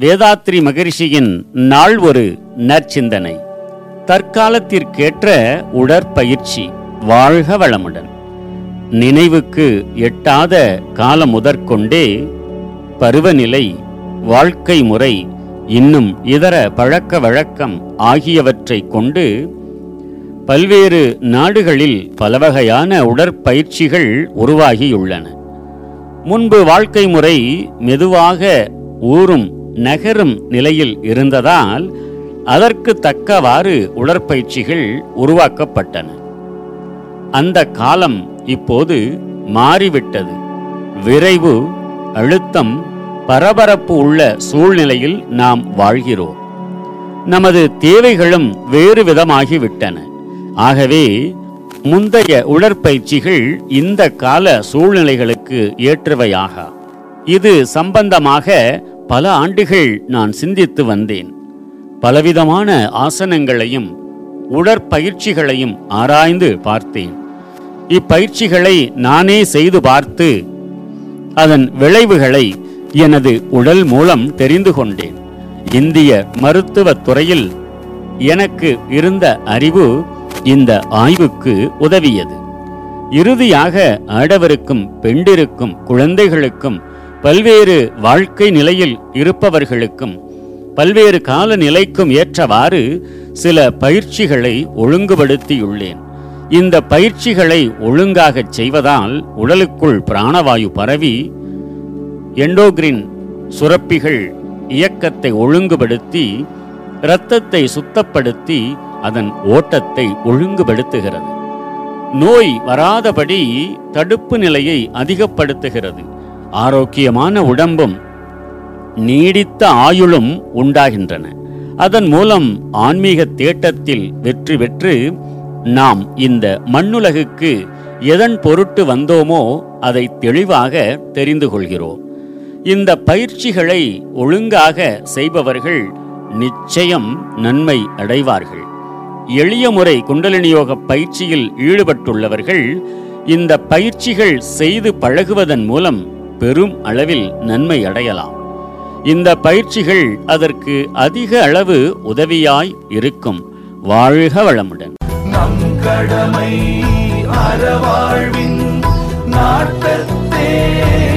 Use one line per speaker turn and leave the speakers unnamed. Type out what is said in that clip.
வேதாத்ரி மகரிஷியின் நாள் ஒரு நற்சிந்தனை. தற்காலத்திற்கேற்ற உடற்பயிற்சி வாழ்க வளமுடன். நினைவுக்கு எட்டாத காலம் முதற்கொண்டே பருவநிலை வாழ்க்கை முறை இன்னும் இதர பழக்க வழக்கம் ஆகியவற்றைக் கொண்டு பல்வேறு நாடுகளில் பலவகையான உடற்பயிற்சிகள் உருவாகியுள்ளன. முன்பு வாழ்க்கை முறை மெதுவாக ஊறும் நகரும் நிலையில் இருந்ததால் அதற்கு தக்கவாறு உடற்பயிற்சிகள் உருவாக்கப்பட்டன. அந்த காலம் இப்போது மாறிவிட்டது. விரைவு அழுத்தம் பரபரப்பு உள்ள சூழ்நிலையில் நாம் வாழ்கிறோம். நமது தேவைகளும் வேறு விதமாகிவிட்டன. ஆகவே முந்தைய உடற்பயிற்சிகள் இந்த கால சூழ்நிலைகளுக்கு ஏற்றவையாக. இது சம்பந்தமாக பல ஆண்டுகள் நான் சிந்தித்து வந்தேன். பலவிதமான ஆசனங்களையும் உடற்பயிற்சிகளையும் ஆராய்ந்து பார்த்தேன். இப்பயிற்சிகளை நானே செய்து பார்த்து அதன் விளைவுகளை எனது உடல் மூலம் தெரிந்து கொண்டேன். இந்திய மருத்துவத் துறையில் எனக்கு இருந்த அறிவு இந்த ஆய்வுக்கு உதவியது. இறுதியாக ஆடவருக்கும் பெண்டிருக்கும் குழந்தைகளுக்கும் பல்வேறு வாழ்க்கை நிலையில் இருப்பவர்களுக்கும் பல்வேறு கால நிலைக்கும் ஏற்றவாறு சில பயிற்சிகளை ஒழுங்குபடுத்தியுள்ளேன். இந்த பயிற்சிகளை ஒழுங்காகச் செய்வதால் உடலுக்குள் பிராணவாயு பரவி எண்டோகிரின் சுரப்பிகள் இயக்கத்தை ஒழுங்குபடுத்தி இரத்தத்தை சுத்தப்படுத்தி அதன் ஓட்டத்தை ஒழுங்குபடுத்துகிறது. நோய் வராதபடி தடுப்பு நிலையை அதிகப்படுத்துகிறது. ஆரோக்கியமான உடம்பும் நீடித்த ஆயுளும் உண்டாகின்றன. அதன் மூலம் ஆன்மீக தேட்டத்தில் வெற்றி பெற்று நாம் இந்த மண்ணுலகுக்கு எதன் பொருட்டு வந்தோமோ அதை தெளிவாக தெரிந்து கொள்கிறோம். இந்த பயிற்சிகளை ஒழுங்காக செய்பவர்கள் நிச்சயம் நன்மை அடைவார்கள். எளிய முறை குண்டலினி யோக பயிற்சியில் ஈடுபட்டுள்ளவர்கள் இந்த பயிற்சிகள் செய்து பழகுவதன் மூலம் பெரும் அளவில் நன்மை அடையலாம். இந்த பயிற்சிகள் அதற்கு அதிக அளவு உதவியாய் இருக்கும். வாழ்க வளமுடன்.
நம் கடமை அறவாழ்வின் நாட்டத்தே.